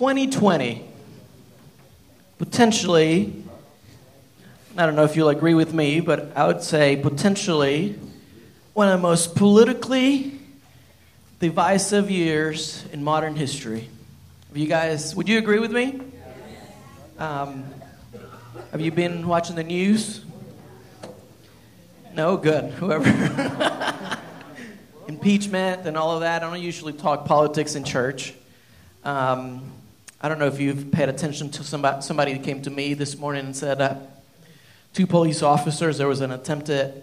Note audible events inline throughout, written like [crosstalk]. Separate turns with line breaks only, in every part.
2020, potentially, I don't know if you'll agree with me, but I would say potentially one of the most politically divisive years in modern history. Have you guys, would you agree with me? Um, have you been watching the news? No, good. [laughs] Whoever. [laughs] Impeachment and all of that. I don't usually talk politics in church. Um, I don't know if you've paid attention to somebody, somebody who came to me this morning and said uh, two police officers, there was an attempted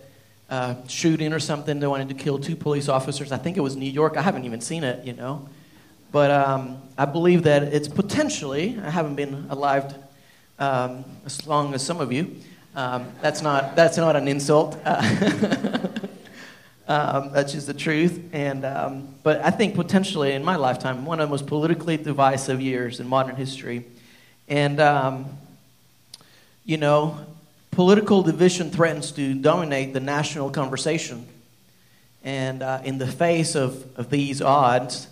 uh, shooting or something. They wanted to kill two police officers. I think it was New York. I haven't even seen it, you know. But um, I believe that it's potentially, I haven't been alive um, as long as some of you. Um, that's, not, that's not an insult. [laughs] Um, that's just the truth. And, um, but I think potentially in my lifetime, one of the most politically divisive years in modern history. And, um, you know, political division threatens to dominate the national conversation. And uh, in the face of, of these odds,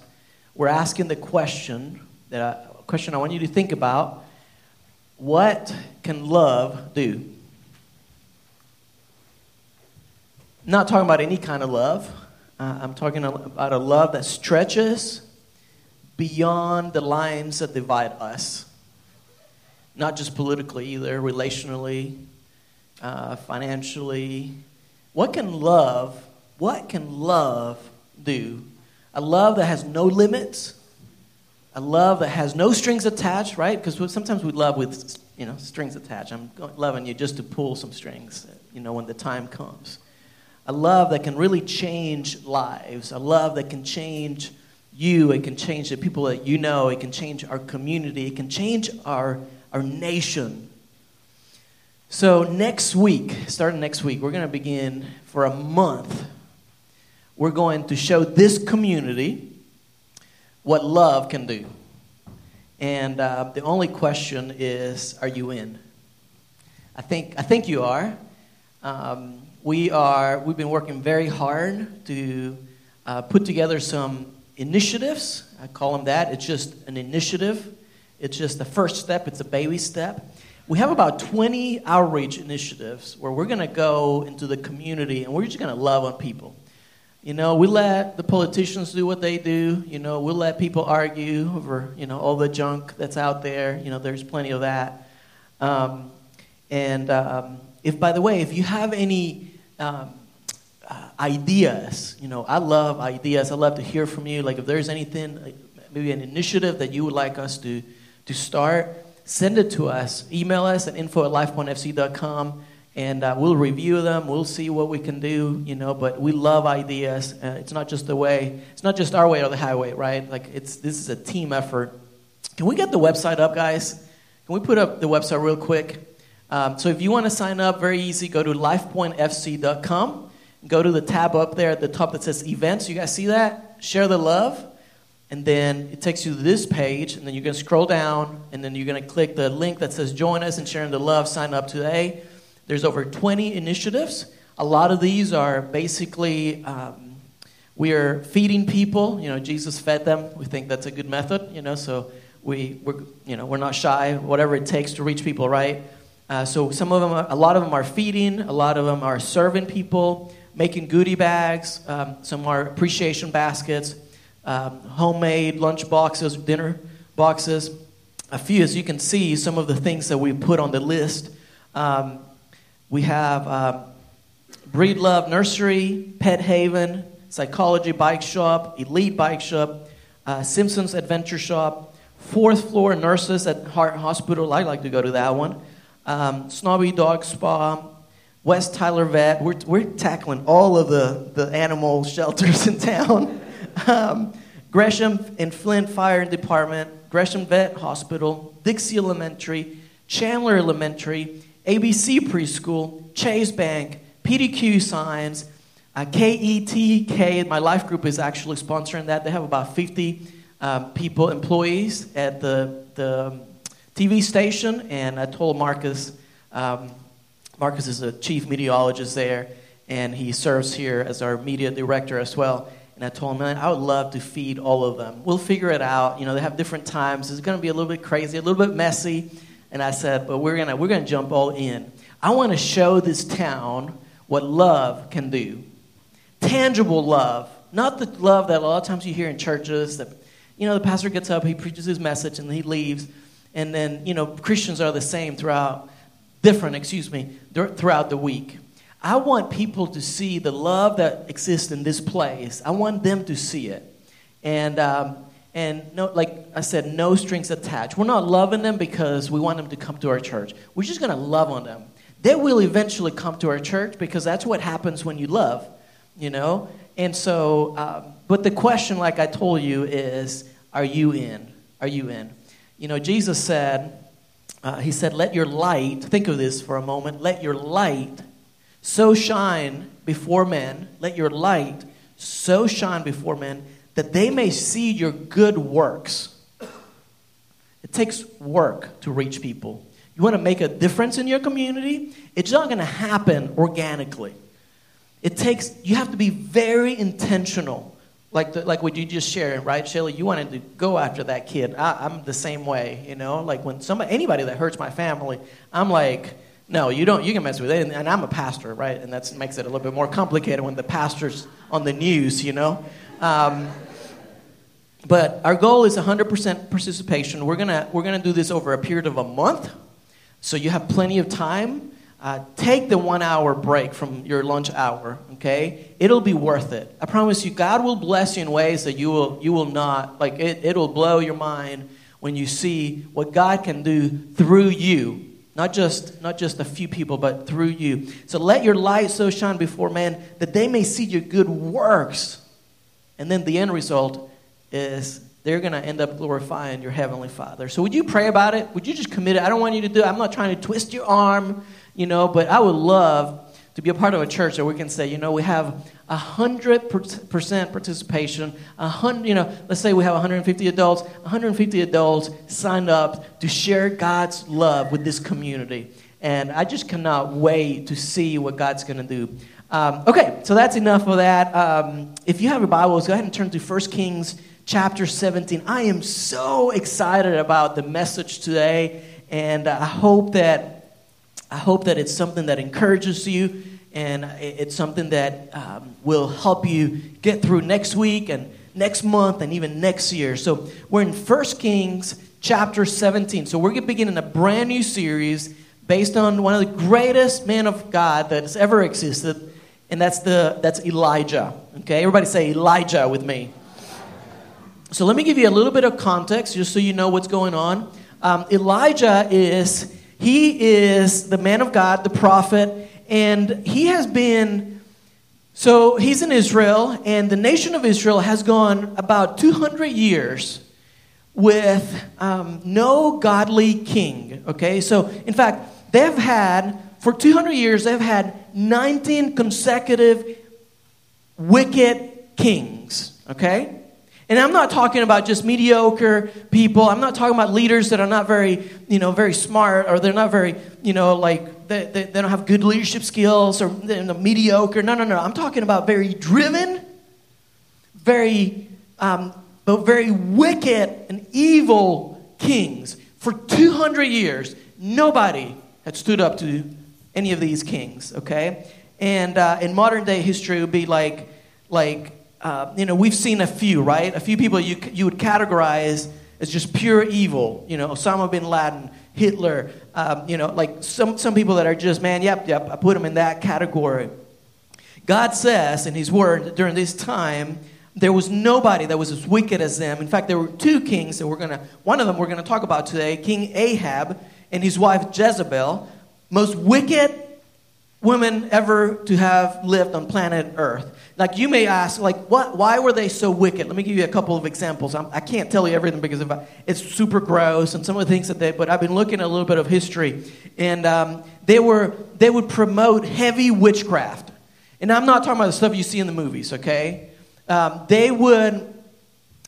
we're asking the question that I, question I want you to think about what can love do? Not talking about any kind of love. Uh, I'm talking about a love that stretches beyond the lines that divide us. Not just politically, either, relationally, uh, financially. What can love, what can love do? A love that has no limits, a love that has no strings attached, right? Because sometimes we love with, you know, strings attached. I'm loving you just to pull some strings, you know, when the time comes a love that can really change lives, a love that can change you, it can change the people that you know, it can change our community, it can change our, our nation. So, next week, starting next week, we're going to begin for a month. We're going to show this community what love can do. And uh, the only question is are you in? I think, I think you are. Um, we are we've been working very hard to uh, put together some initiatives. I call them that. It's just an initiative. It's just the first step. It's a baby step. We have about 20 outreach initiatives where we're going to go into the community and we're just going to love on people. You know we let the politicians do what they do. You know we'll let people argue over you know all the junk that's out there. You know there's plenty of that. Um, and um, if by the way if you have any um, uh, ideas. You know, I love ideas. I love to hear from you. Like if there's anything, like maybe an initiative that you would like us to to start, send it to us. Email us at info at lifepointfc.com and uh, we'll review them. We'll see what we can do, you know. But we love ideas. Uh, it's not just the way. It's not just our way or the highway, right? Like it's this is a team effort. Can we get the website up, guys? Can we put up the website real quick? Um, so if you want to sign up, very easy. Go to lifepointfc.com. Go to the tab up there at the top that says events. You guys see that? Share the love. And then it takes you to this page, and then you're going to scroll down, and then you're going to click the link that says join us in sharing the love. Sign up today. There's over 20 initiatives. A lot of these are basically um, we are feeding people. You know, Jesus fed them. We think that's a good method. You know, so we we're you know we're not shy. Whatever it takes to reach people, right? Uh, so some of them, are, a lot of them are feeding, a lot of them are serving people, making goodie bags, um, some are appreciation baskets, um, homemade lunch boxes, dinner boxes. A few, as you can see, some of the things that we put on the list. Um, we have uh, Breedlove Nursery, Pet Haven, Psychology Bike Shop, Elite Bike Shop, uh, Simpsons Adventure Shop, Fourth Floor Nurses at Heart Hospital. I like to go to that one um, Snobby Dog Spa, West Tyler Vet. We're, we're tackling all of the, the animal shelters in town. [laughs] Um, Gresham and Flint Fire Department, Gresham Vet Hospital, Dixie Elementary, Chandler Elementary, ABC Preschool, Chase Bank, PDQ Signs, uh, KETK, my life group is actually sponsoring that. They have about 50 um, people, employees at the, the TV station, and I told Marcus, um, Marcus is a chief meteorologist there, and he serves here as our media director as well. And I told him, man, I would love to feed all of them. We'll figure it out. You know, they have different times. It's going to be a little bit crazy, a little bit messy. And I said, but we're going to we're going to jump all in. I want to show this town what love can do. Tangible love, not the love that a lot of times you hear in churches that you know, the pastor gets up, he preaches his message and he leaves. And then, you know, Christians are the same throughout different, excuse me, throughout the week. I want people to see the love that exists in this place. I want them to see it. And, um, and no, like I said, no strings attached. We're not loving them because we want them to come to our church. We're just going to love on them. They will eventually come to our church because that's what happens when you love, you know? And so, um, but the question, like I told you, is are you in? Are you in? You know, Jesus said, uh, He said, let your light, think of this for a moment, let your light so shine before men, let your light so shine before men that they may see your good works. It takes work to reach people. You want to make a difference in your community? It's not going to happen organically. It takes, you have to be very intentional. Like, the, like what you just shared, right, Shelly? You wanted to go after that kid. I, I'm the same way, you know? Like when somebody, anybody that hurts my family, I'm like, no, you don't. You can mess with it. And I'm a pastor, right? And that makes it a little bit more complicated when the pastor's on the news, you know. Um, but our goal is 100% participation. We're gonna we're gonna do this over a period of a month, so you have plenty of time. Uh, take the one hour break from your lunch hour. Okay, it'll be worth it. I promise you. God will bless you in ways that you will you will not like. It it'll blow your mind when you see what God can do through you not just, not just a few people, but through you. So let your light so shine before men that they may see your good works. And then the end result is they're going to end up glorifying your heavenly Father. So would you pray about it? Would you just commit it? I don't want you to do it. I'm not trying to twist your arm, you know, but I would love to be a part of a church that we can say, you know, we have a hundred percent participation. A hundred, you know, let's say we have 150 adults. 150 adults signed up to share God's love with this community, and I just cannot wait to see what God's going to do. Um, okay, so that's enough of that. Um, if you have your Bibles, go ahead and turn to 1 Kings chapter 17. I am so excited about the message today, and I hope that I hope that it's something that encourages you and it's something that um, will help you get through next week and next month and even next year. So we're in 1 Kings chapter 17. So we're beginning a brand new series based on one of the greatest men of God that has ever existed, and that's the that's Elijah. Okay, everybody say Elijah with me. So let me give you a little bit of context just so you know what's going on. Um, Elijah is he is the man of God, the prophet, and he has been. So he's in Israel, and the nation of Israel has gone about 200 years with um, no godly king. Okay, so in fact, they've had, for 200 years, they've had 19 consecutive wicked kings. Okay? And I'm not talking about just mediocre people. I'm not talking about leaders that are not very, you know, very smart or they're not very, you know, like they, they, they don't have good leadership skills or they're mediocre. No, no, no. I'm talking about very driven, very, um, but very wicked and evil kings. For 200 years, nobody had stood up to any of these kings, okay? And uh, in modern day history, it would be like, like uh, you know, we've seen a few, right? A few people you, you would categorize as just pure evil. You know, Osama bin Laden, Hitler, um, you know, like some, some people that are just, man, yep, yep, I put them in that category. God says in His Word during this time, there was nobody that was as wicked as them. In fact, there were two kings that we're going to, one of them we're going to talk about today King Ahab and his wife Jezebel, most wicked women ever to have lived on planet Earth. Like you may ask, like, what? Why were they so wicked? Let me give you a couple of examples. I'm, I can not tell you everything because I, it's super gross and some of the things that they. But I've been looking at a little bit of history, and um, they were they would promote heavy witchcraft, and I'm not talking about the stuff you see in the movies. Okay, um, they would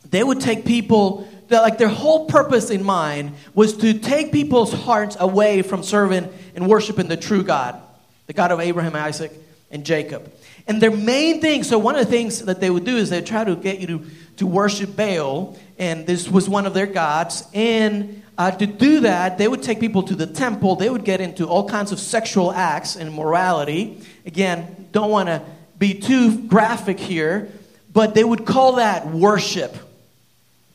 they would take people that like their whole purpose in mind was to take people's hearts away from serving and worshiping the true God, the God of Abraham, Isaac, and Jacob. And their main thing, so one of the things that they would do is they'd try to get you to, to worship Baal, and this was one of their gods. And uh, to do that, they would take people to the temple. They would get into all kinds of sexual acts and morality. Again, don't want to be too graphic here, but they would call that worship.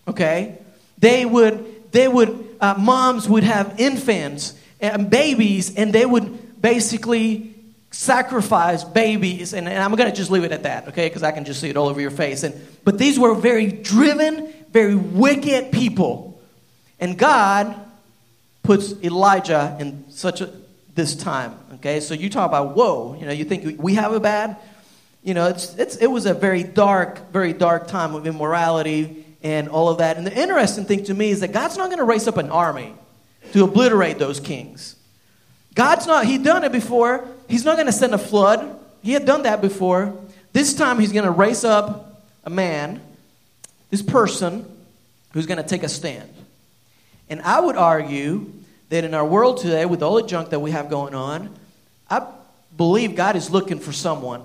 Okay? They would, they would, uh, moms would have infants and babies, and they would basically sacrifice babies. And, and I'm going to just leave it at that, okay? Because I can just see it all over your face. And, but these were very driven, very wicked people. And God puts Elijah in such a this time. Okay, so you talk about whoa. You know, you think we have a bad. You know, it's, it's it was a very dark, very dark time of immorality and all of that. And the interesting thing to me is that God's not going to raise up an army to obliterate those kings. God's not. He'd done it before. He's not going to send a flood. He had done that before. This time, he's going to raise up a man, this person, who's going to take a stand. And I would argue that in our world today, with all the junk that we have going on, I believe God is looking for someone.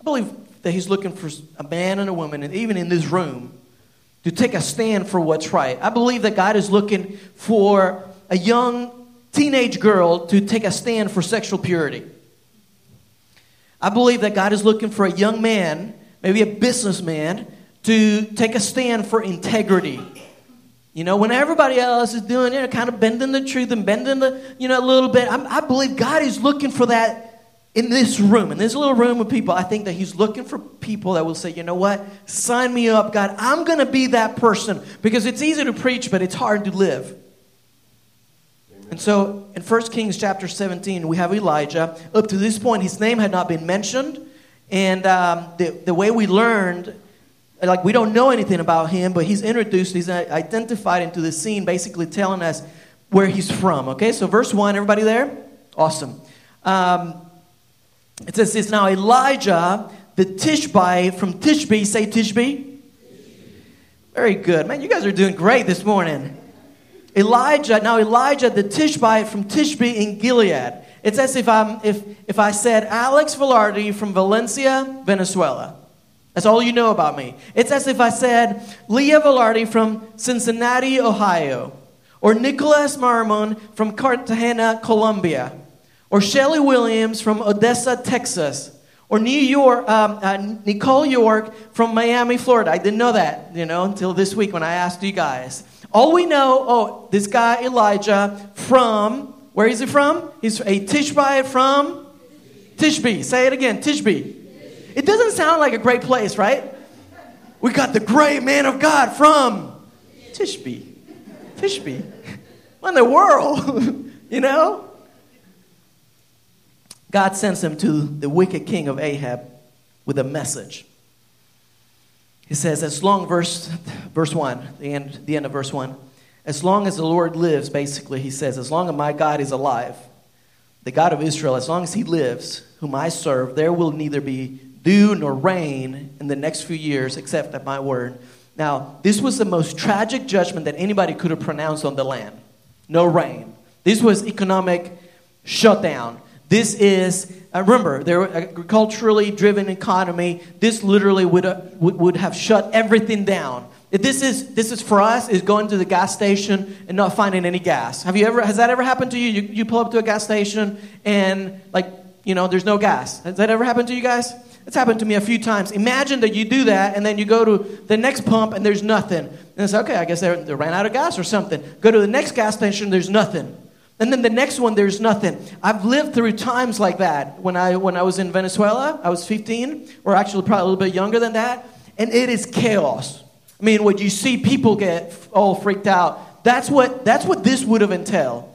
I believe that He's looking for a man and a woman, and even in this room, to take a stand for what's right. I believe that God is looking for a young teenage girl to take a stand for sexual purity. I believe that God is looking for a young man, maybe a businessman, to take a stand for integrity. You know, when everybody else is doing, you know, kind of bending the truth and bending the, you know, a little bit, I'm, i believe God is looking for that in this room, in this little room of people. I think that He's looking for people that will say, you know what, sign me up, God. I'm going to be that person because it's easy to preach, but it's hard to live. And so in 1 Kings chapter 17, we have Elijah. Up to this point, his name had not been mentioned. And um, the, the way we learned like we don't know anything about him, but he's introduced, he's identified into the scene, basically telling us where he's from. Okay, so verse 1, everybody there? Awesome. Um, it says this now Elijah, the Tishbite from Tishbe, say Tishbe. Very good. Man, you guys are doing great this morning. Elijah, now Elijah, the Tishbite from Tishbe in Gilead. It's as if, I'm, if, if I said Alex Velarde from Valencia, Venezuela. That's all you know about me. It's as if I said Leah Velarde from Cincinnati, Ohio, or Nicholas Marmon from Cartagena, Colombia, or Shelly Williams from Odessa, Texas, or New York, um, uh, Nicole York from Miami, Florida. I didn't know that, you know, until this week when I asked you guys. All we know, oh, this guy Elijah from, where is he from? He's a Tishbite from Tishbe. Say it again, Tishbe. It doesn't sound like a great place, right? We got the great man of God from Tishbe. Tishbe. What in the world? [laughs] you know? God sends him to the wicked king of Ahab with a message. He says, as long, verse, verse 1, the end, the end of verse 1, as long as the Lord lives, basically, he says, as long as my God is alive, the God of Israel, as long as he lives, whom I serve, there will neither be dew nor rain in the next few years except at my word. Now, this was the most tragic judgment that anybody could have pronounced on the land. No rain. This was economic shutdown. This is, uh, remember, they're agriculturally driven economy. This literally would, uh, would, have shut everything down. This is, this is for us, is going to the gas station and not finding any gas. Have you ever, has that ever happened to you? You, you pull up to a gas station and, like, you know, there's no gas. Has that ever happened to you guys? It's happened to me a few times. Imagine that you do that and then you go to the next pump and there's nothing. And it's okay, I guess they ran out of gas or something. Go to the next gas station, there's nothing. And then the next one, there's nothing. I've lived through times like that. When I, when I was in Venezuela, I was 15, or actually probably a little bit younger than that, and it is chaos. I mean, when you see people get all freaked out, that's what, that's what this would have entailed.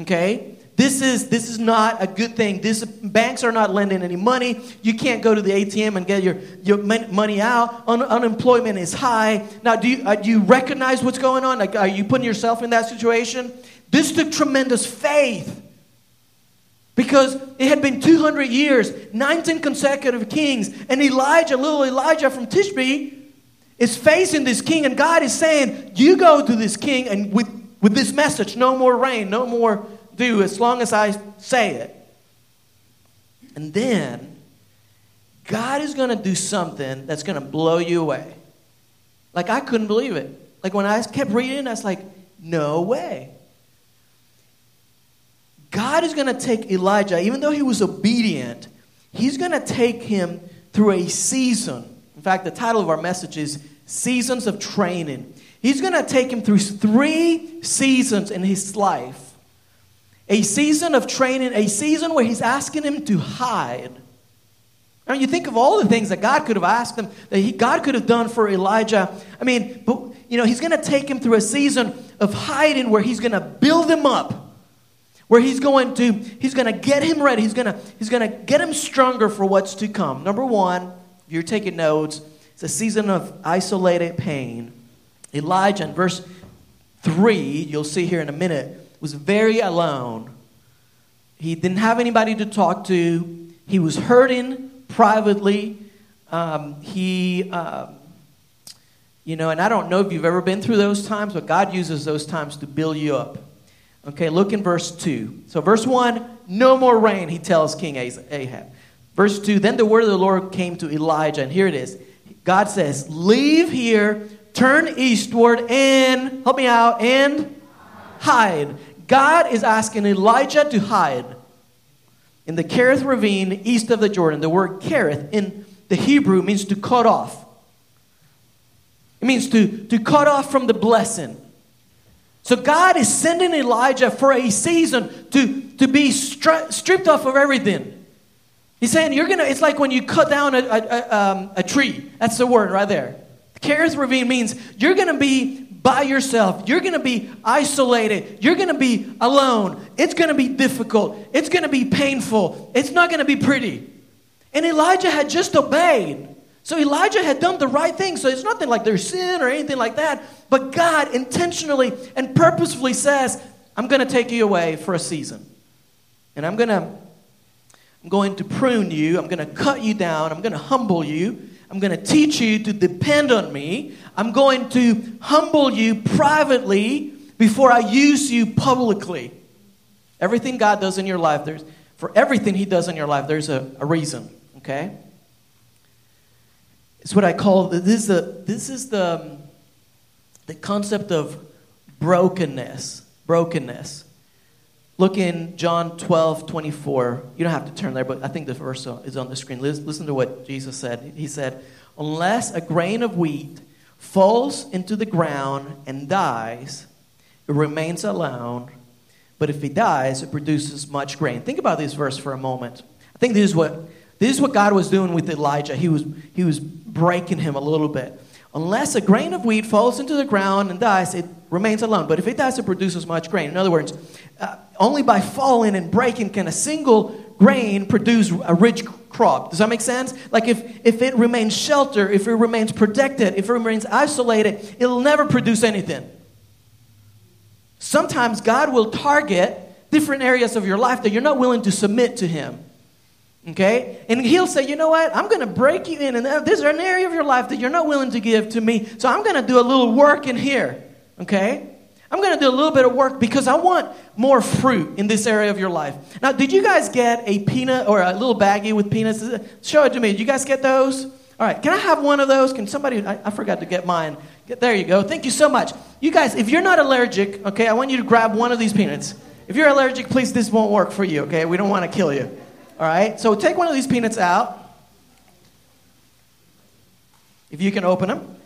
Okay? This is, this is not a good thing. This, banks are not lending any money. You can't go to the ATM and get your, your money out. Un, unemployment is high. Now, do you, uh, do you recognize what's going on? Like, are you putting yourself in that situation? This took tremendous faith because it had been 200 years, 19 consecutive kings, and Elijah, little Elijah from Tishbe, is facing this king, and God is saying, You go to this king and with, with this message no more rain, no more dew as long as I say it. And then God is going to do something that's going to blow you away. Like, I couldn't believe it. Like, when I kept reading, I was like, no way. God is going to take Elijah, even though he was obedient, he's going to take him through a season. In fact, the title of our message is Seasons of Training. He's going to take him through three seasons in his life a season of training, a season where he's asking him to hide. I mean, you think of all the things that God could have asked him, that he, God could have done for Elijah. I mean, but, you know, he's going to take him through a season of hiding where he's going to build him up where he's going to he's going to get him ready. He's going to he's going to get him stronger for what's to come. Number one if you're taking notes it's a season of isolated pain. Elijah in verse 3 you'll see here in a minute was very alone. He didn't have anybody to talk to. He was hurting privately. Um, he um, you know and i don't know if you've ever been through those times but god uses those times to build you up Okay, look in verse 2. So, verse 1, no more rain, he tells King Ahab. Verse 2, then the word of the Lord came to Elijah, and here it is. God says, Leave here, turn eastward, and, help me out, and hide. God is asking Elijah to hide in the Kerith ravine east of the Jordan. The word Kerith in the Hebrew means to cut off. It means to, to cut off from the blessing. So God is sending Elijah for a season to, to be stri- stripped off of everything. He's saying, you're gonna, it's like when you cut down a, a, um, a tree. That's the word right there. Kerith Ravine means you're gonna be by yourself. You're gonna be isolated. You're gonna be alone. It's gonna be difficult. It's gonna be painful. It's not gonna be pretty. And Elijah had just obeyed. So Elijah had done the right thing. So it's nothing like there's sin or anything like that. But God intentionally and purposefully says, I'm going to take you away for a season. And I'm going to I'm going to prune you. I'm going to cut you down. I'm going to humble you. I'm going to teach you to depend on me. I'm going to humble you privately before I use you publicly. Everything God does in your life, there's for everything He does in your life, there's a, a reason. Okay? It's what I call this is the this is the um, the concept of brokenness. Brokenness. Look in John 12, 24. You don't have to turn there, but I think the verse is on the screen. Listen to what Jesus said. He said, Unless a grain of wheat falls into the ground and dies, it remains alone. But if it dies, it produces much grain. Think about this verse for a moment. I think this is what this is what God was doing with Elijah. He was, he was breaking him a little bit. Unless a grain of wheat falls into the ground and dies, it remains alone. But if it dies, it produces much grain. In other words, uh, only by falling and breaking can a single grain produce a rich crop. Does that make sense? Like if, if it remains sheltered, if it remains protected, if it remains isolated, it'll never produce anything. Sometimes God will target different areas of your life that you're not willing to submit to Him. Okay? And he'll say, you know what? I'm going to break you in, and uh, this is an area of your life that you're not willing to give to me, so I'm going to do a little work in here. Okay? I'm going to do a little bit of work because I want more fruit in this area of your life. Now, did you guys get a peanut or a little baggie with peanuts? Uh, show it to me. Did you guys get those? All right. Can I have one of those? Can somebody? I, I forgot to get mine. Get, there you go. Thank you so much. You guys, if you're not allergic, okay, I want you to grab one of these peanuts. If you're allergic, please, this won't work for you, okay? We don't want to kill you. All right? So take one of these peanuts out. If you can open them.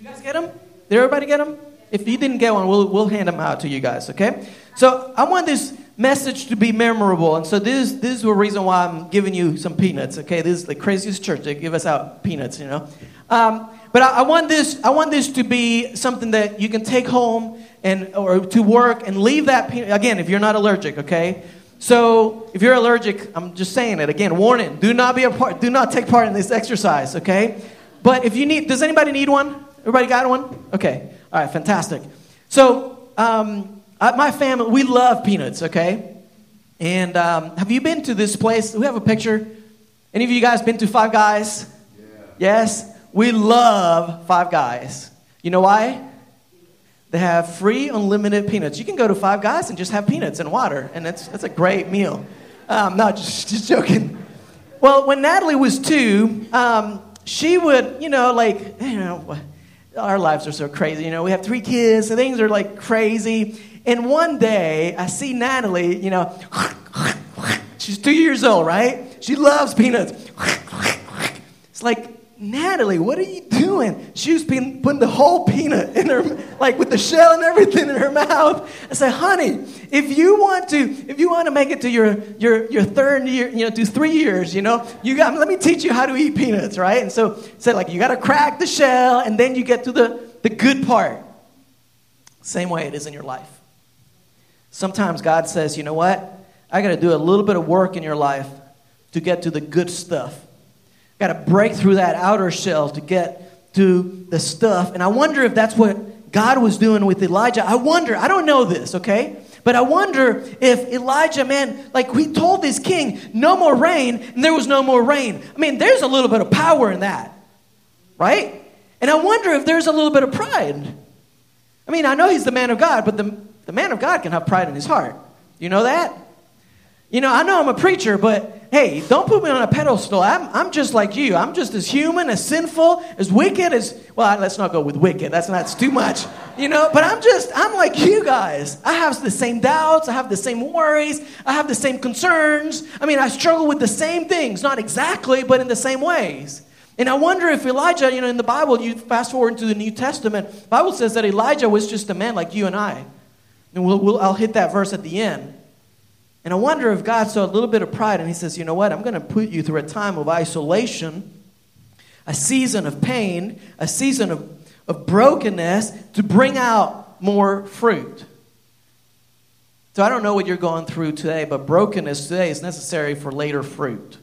You guys get them? Did everybody get them? If you didn't get one, we'll, we'll hand them out to you guys, okay? So I want this message to be memorable. And so this, this is the reason why I'm giving you some peanuts, okay? This is the craziest church. They give us out peanuts, you know? Um, but I, I, want this, I want this to be something that you can take home and or to work and leave that peanut again if you're not allergic okay? So if you're allergic i'm just saying it again warning do not be a part do not take part in this exercise okay? But if you need does anybody need one? Everybody got one? Okay all right fantastic. So um, I, my family we love peanuts okay? And um, have you been to this place? We have a picture. Any of you guys been to five guys? Yeah. yes we love five guys you know why They have free, unlimited peanuts. You can go to Five Guys and just have peanuts and water, and it's, it's a great meal. Um, not [laughs] just, just joking. Well, when Natalie was two, um, she would, you know, like, you know, our lives are so crazy. You know, we have three kids, so things are like crazy. And one day, I see Natalie, you know, [laughs] she's two years old, right? She loves peanuts. [laughs] It's like, Natalie, what are you doing? She was putting the whole peanut in her, like with the shell and everything in her mouth. I said, honey, if you want to, if you want to make it to your, your, your third year, you know, to three years, you know, you got, let me teach you how to eat peanuts, right? And so said, like, you got to crack the shell and then you get to the, the good part. Same way it is in your life. Sometimes God says, you know what? I got to do a little bit of work in your life to get to the good stuff. Got to break through that outer shell to get to the stuff. And I wonder if that's what God was doing with Elijah. I wonder, I don't know this, okay? But I wonder if Elijah, man, like we told this king, no more rain, and there was no more rain. I mean, there's a little bit of power in that, right? And I wonder if there's a little bit of pride. I mean, I know he's the man of God, but the, the man of God can have pride in his heart. You know that? You know, I know I'm a preacher, but hey, don't put me on a pedestal. I'm, I'm just like you. I'm just as human, as sinful, as wicked as, well, let's not go with wicked. That's not too much, you know, but I'm just, I'm like you guys. I have the same doubts. I have the same worries. I have the same concerns. I mean, I struggle with the same things, not exactly, but in the same ways. And I wonder if Elijah, you know, in the Bible, you fast forward into the New Testament, Bible says that Elijah was just a man like you and I. And we'll, we'll, I'll hit that verse at the end. And I wonder if God saw a little bit of pride and He says, you know what? I'm going to put you through a time of isolation, a season of pain, a season of, of brokenness to bring out more fruit. So I don't know what you're going through today, but brokenness today is necessary for later fruit.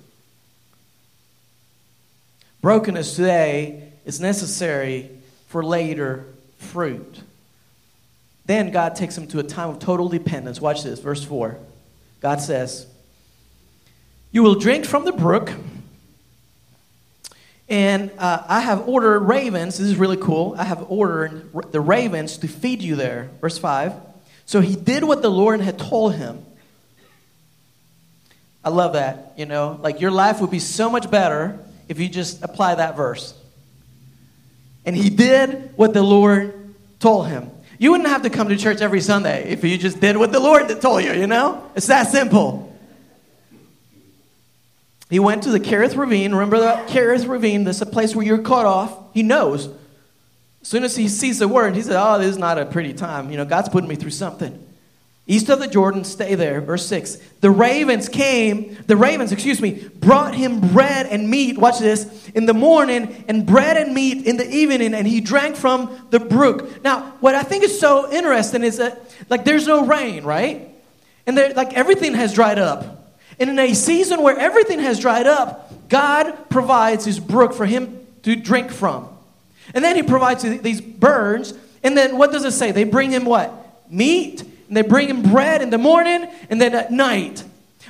Brokenness today is necessary for later fruit. Then God takes him to a time of total dependence. Watch this, verse 4. God says, You will drink from the brook. And uh, I have ordered ravens. This is really cool. I have ordered the ravens to feed you there. Verse 5. So he did what the Lord had told him. I love that. You know, like your life would be so much better if you just apply that verse. And he did what the Lord told him. You wouldn't have to come to church every Sunday if you just did what the Lord told you, you know? It's that simple. He went to the Kerith Ravine. Remember that Kerith Ravine? That's a place where you're cut off. He knows. As soon as he sees the word, he said, Oh, this is not a pretty time. You know, God's putting me through something east of the Jordan, stay there. Verse 6. The ravens came, the ravens, excuse me, brought him bread and meat, watch this, in the morning, and bread and meat in the evening, and he drank from the brook. Now, what I think is so interesting is that, like, there's no rain, right? And like, everything has dried up. And in a season where everything has dried up, God provides his brook for him to drink from. And then he provides these birds, and then what does it say? They bring him what? Meat and they bring him bread in the morning and then at night.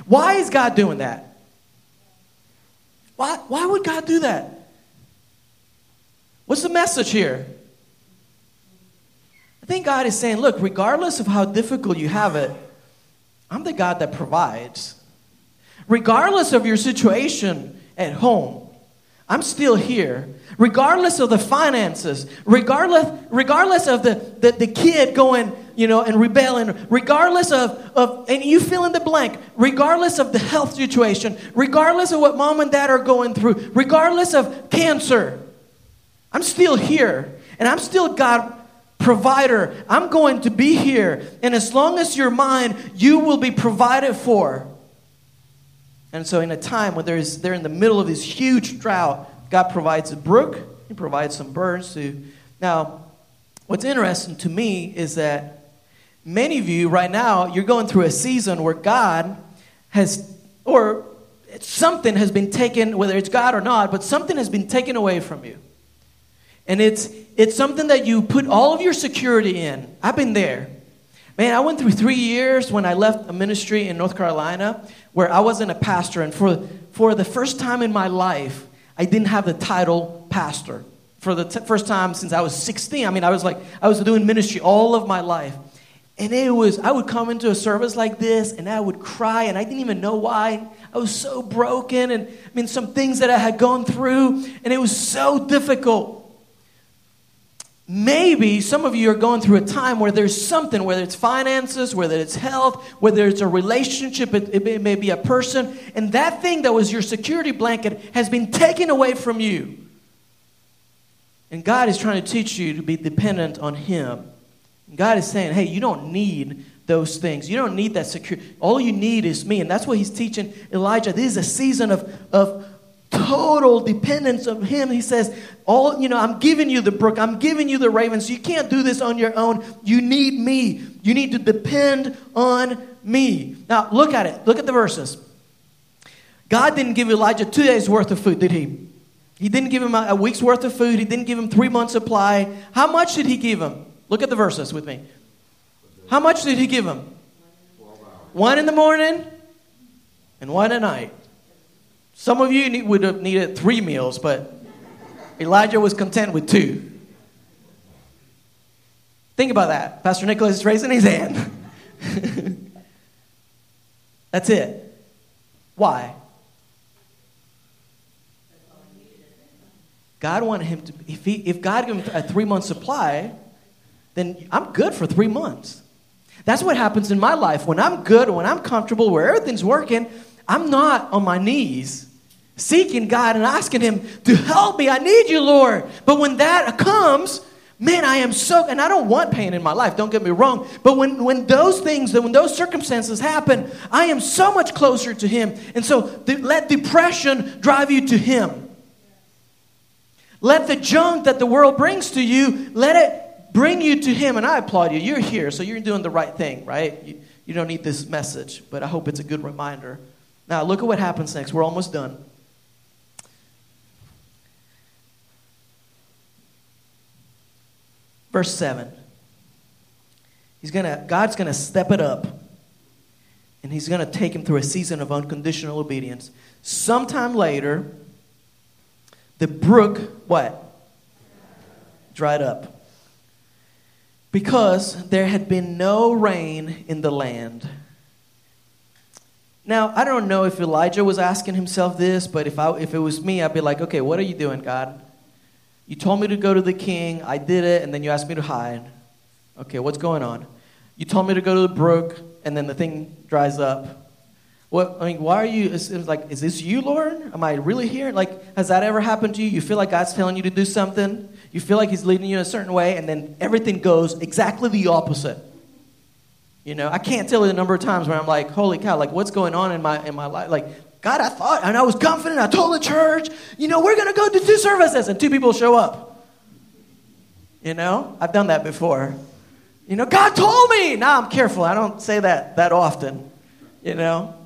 Why is God doing that? Why, why would God do that? What's the message here? I think God is saying, look, regardless of how difficult you have it, I'm the God that provides. Regardless of your situation at home, I'm still here. Regardless of the finances, regardless, regardless of the, the, the kid going, you know, and rebelling, regardless of, of, and you fill in the blank, regardless of the health situation, regardless of what mom and dad are going through, regardless of cancer, I'm still here. And I'm still God provider. I'm going to be here. And as long as you're mine, you will be provided for. And so, in a time when there's, they're in the middle of this huge drought, God provides a brook, He provides some birds to. Now, what's interesting to me is that Many of you right now, you're going through a season where God has, or something has been taken, whether it's God or not, but something has been taken away from you. And it's, it's something that you put all of your security in. I've been there. Man, I went through three years when I left a ministry in North Carolina where I wasn't a pastor. And for, for the first time in my life, I didn't have the title pastor. for the t- first time since I was 16. I mean, I was like, I was doing ministry all of my life. And it was, I would come into a service like this and I would cry and I didn't even know why. I was so broken and I mean, some things that I had gone through and it was so difficult. Maybe some of you are going through a time where there's something, whether it's finances, whether it's health, whether it's a relationship, it, it may be a person, and that thing that was your security blanket has been taken away from you. And God is trying to teach you to be dependent on Him. God is saying, hey, you don't need those things. You don't need that security. All you need is me. And that's what He's teaching Elijah. This is a season of, of total dependence of him. He says, All, you know, I'm giving you the brook, I'm giving you the ravens. You can't do this on your own. You need me. You need to depend on me. Now, look at it. Look at the verses. God didn't give Elijah two days' worth of food, did he? He didn't give him a week's worth of food. He didn't give him three months' supply. How much did he give him? Look at the verses with me. How much did he give him? One in the morning and one at night. Some of you would have needed three meals, but Elijah was content with two. Think about that. Pastor Nicholas is raising his hand. [laughs] That's it. Why? God wanted him to, if, he, if God gave him a three month supply, then I'm good for three months. That's what happens in my life. When I'm good, when I'm comfortable, where everything's working, I'm not on my knees seeking God and asking Him to help me. I need you, Lord. But when that comes, man, I am so, and I don't want pain in my life, don't get me wrong. But when, when those things, when those circumstances happen, I am so much closer to Him. And so let depression drive you to Him. Let the junk that the world brings to you, let it bring you to Him. And I applaud you. You're here, so you're doing the right thing, right? You, you don't need this message, but I hope it's a good reminder. Now, look at what happens next. We're almost done. Verse 7. He's gonna, God's going to step it up and he's going to take him through a season of unconditional obedience. Sometime later, the brook, what? Dried up. Because there had been no rain in the land. Now, I don't know if Elijah was asking himself this, but if, I, if it was me, I'd be like, okay, what are you doing, God? You told me to go to the king. I did it, and then you asked me to hide. Okay, what's going on? You told me to go to the brook, and then the thing dries up. What I mean, why are you? It's, it's like, is this you, Lord? Am I really here? Like, has that ever happened to you? You feel like God's telling you to do something. You feel like He's leading you in a certain way, and then everything goes exactly the opposite. You know, I can't tell you the number of times where I'm like, holy cow, like what's going on in my in my life? Like, God, I thought, and I was confident. I told the church, you know, we're going to go to two services, and two people show up. You know, I've done that before. You know, God told me. Now I'm careful. I don't say that that often. You know,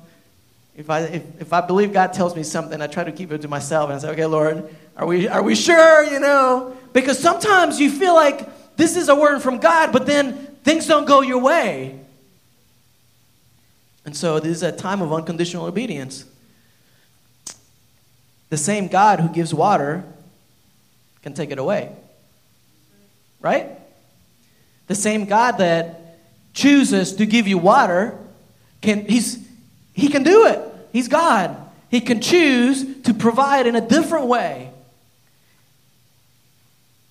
if I if, if I believe God tells me something, I try to keep it to myself and I say, okay, Lord, are we are we sure? You know, because sometimes you feel like this is a word from God, but then things don't go your way. And so this is a time of unconditional obedience. The same God who gives water can take it away. Right? The same God that chooses to give you water can he's he can do it. He's God. He can choose to provide in a different way.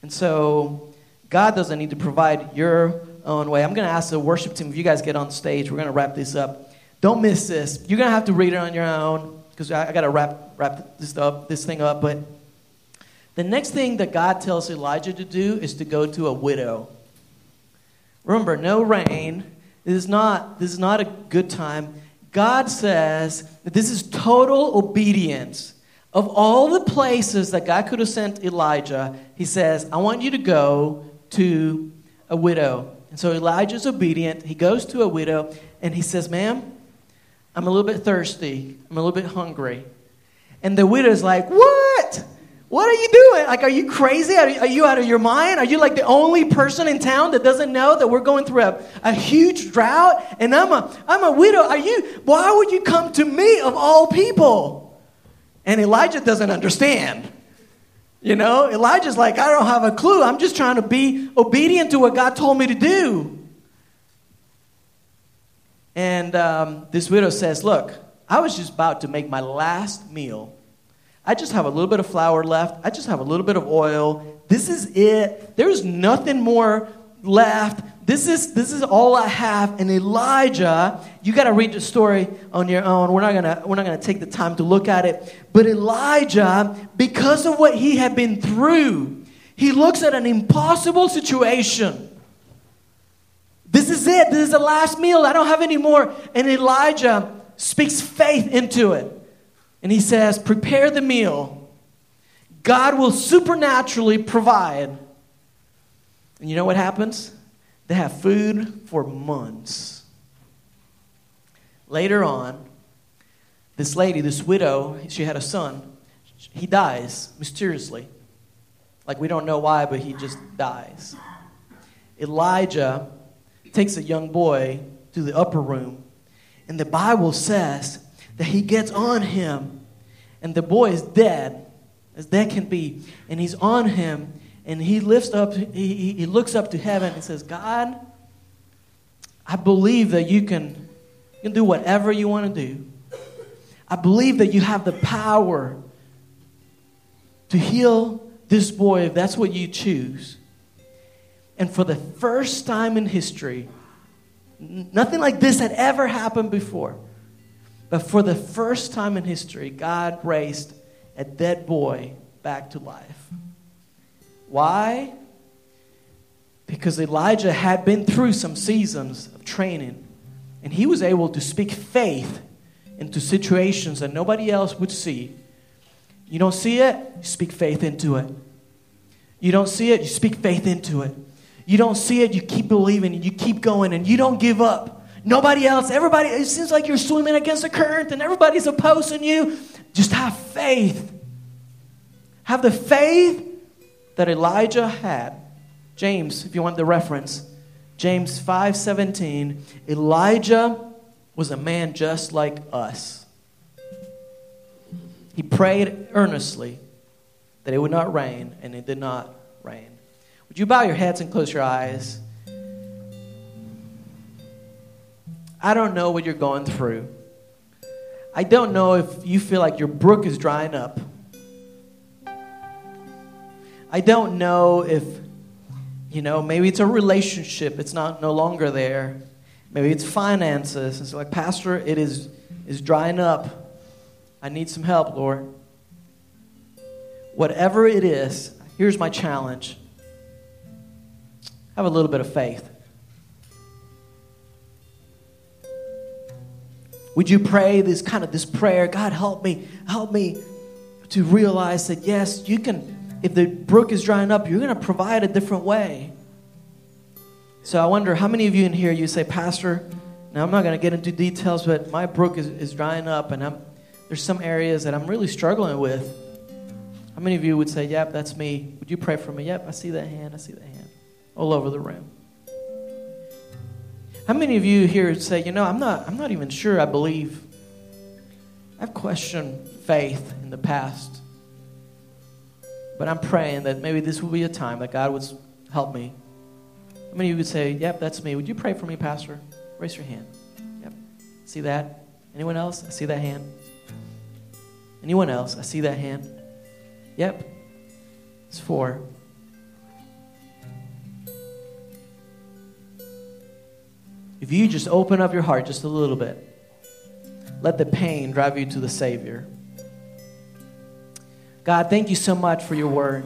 And so God doesn't need to provide your own way. I'm going to ask the worship team if you guys get on stage, we're going to wrap this up. Don't miss this. You're going to have to read it on your own because I, I got to wrap, wrap this, up, this thing up. But the next thing that God tells Elijah to do is to go to a widow. Remember, no rain. This is not, this is not a good time. God says that this is total obedience. Of all the places that God could have sent Elijah, he says, I want you to go to a widow. And so Elijah's obedient. He goes to a widow and he says, Ma'am, I'm a little bit thirsty. I'm a little bit hungry. And the widow's like, What? What are you doing? Like, are you crazy? Are, are you out of your mind? Are you like the only person in town that doesn't know that we're going through a, a huge drought? And I'm a, I'm a widow. Are you, why would you come to me of all people? And Elijah doesn't understand. You know, Elijah's like, I don't have a clue. I'm just trying to be obedient to what God told me to do. And um, this widow says, Look, I was just about to make my last meal. I just have a little bit of flour left. I just have a little bit of oil. This is it. There's nothing more left. This is, this is all I have. And Elijah, you got to read the story on your own. We're not gonna, we're not gonna take the time to look at it. But Elijah, because of what he had been through, he looks at an impossible situation. This is it. This is the last meal. I don't have any more. And Elijah speaks faith into it. And he says, Prepare the meal. God will supernaturally provide. And you know what happens? They have food for months. Later on, this lady, this widow, she had a son. He dies mysteriously. Like we don't know why, but he just dies. Elijah takes a young boy to the upper room, and the Bible says that he gets on him, and the boy is dead, as dead can be, and he's on him, and he lifts up, he, he looks up to heaven and says, God, I believe that you can, you can do whatever you want to do. I believe that you have the power to heal this boy if that's what you choose. And for the first time in history, nothing like this had ever happened before. But for the first time in history, God raised a dead boy back to life. Why? Because Elijah had been through some seasons of training, and he was able to speak faith into situations that nobody else would see. You don't see it, you speak faith into it. You don't see it, you speak faith into it. You don't see it, you keep believing and you keep going and you don't give up. Nobody else, everybody, it seems like you're swimming against the current and everybody's opposing you. Just have faith. Have the faith that Elijah had. James, if you want the reference, James 5:17, Elijah was a man just like us. He prayed earnestly that it would not rain, and it did not rain. Would you bow your heads and close your eyes? I don't know what you're going through. I don't know if you feel like your brook is drying up. I don't know if, you know, maybe it's a relationship, it's not no longer there. Maybe it's finances. It's like, Pastor, it is, is drying up. I need some help, Lord. Whatever it is, here's my challenge have a little bit of faith. Would you pray this kind of this prayer? God, help me, help me to realize that yes, you can, if the brook is drying up, you're going to provide a different way. So I wonder how many of you in here you say, Pastor, now I'm not going to get into details, but my brook is, is drying up and I'm, there's some areas that I'm really struggling with. How many of you would say, Yep, that's me? Would you pray for me? Yep, I see that hand, I see that hand all over the room. How many of you here say, you know, I'm not, I'm not even sure I believe. I've questioned faith in the past. But I'm praying that maybe this will be a time that God would help me. How many of you would say, yep, that's me? Would you pray for me, Pastor? Raise your hand. Yep. See that? Anyone else? I see that hand. Anyone else? I see that hand. Yep. It's four. If you just open up your heart just a little bit, let the pain drive you to the Savior. God, thank you so much for your word.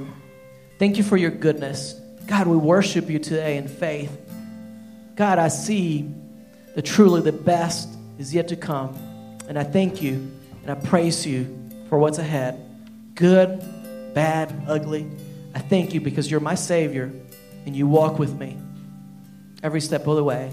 Thank you for your goodness. God, we worship you today in faith. God, I see that truly the best is yet to come. And I thank you and I praise you for what's ahead good, bad, ugly. I thank you because you're my Savior and you walk with me every step of the way